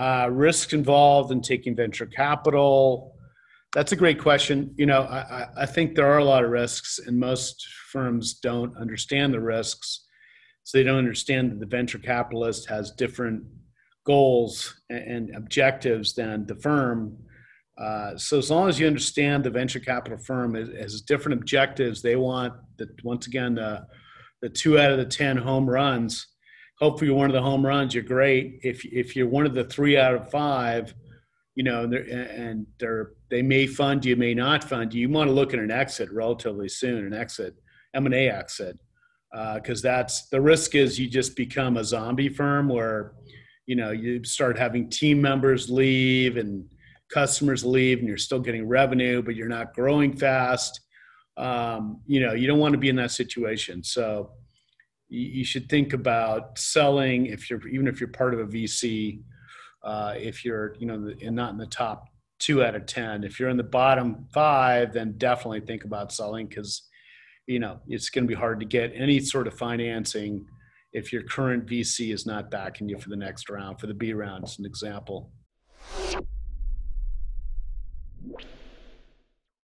Uh, risk involved in taking venture capital. That's a great question. You know, I, I think there are a lot of risks, and most firms don't understand the risks. So they don't understand that the venture capitalist has different goals and objectives than the firm. Uh, so as long as you understand the venture capital firm has, has different objectives, they want that once again the the two out of the ten home runs. Hopefully, you're one of the home runs. You're great. If if you're one of the three out of five, you know, and they're, and they're they may fund you, may not fund you. You want to look at an exit relatively soon, an exit, M and A exit, because uh, that's the risk is you just become a zombie firm where, you know, you start having team members leave and customers leave, and you're still getting revenue, but you're not growing fast. Um, you know, you don't want to be in that situation. So you, should think about selling if you're even if you're part of a VC. Uh, if you're, you know, and not in the top two out of 10. If you're in the bottom five, then definitely think about selling because, you know, it's going to be hard to get any sort of financing if your current VC is not backing you for the next round, for the B round, as an example.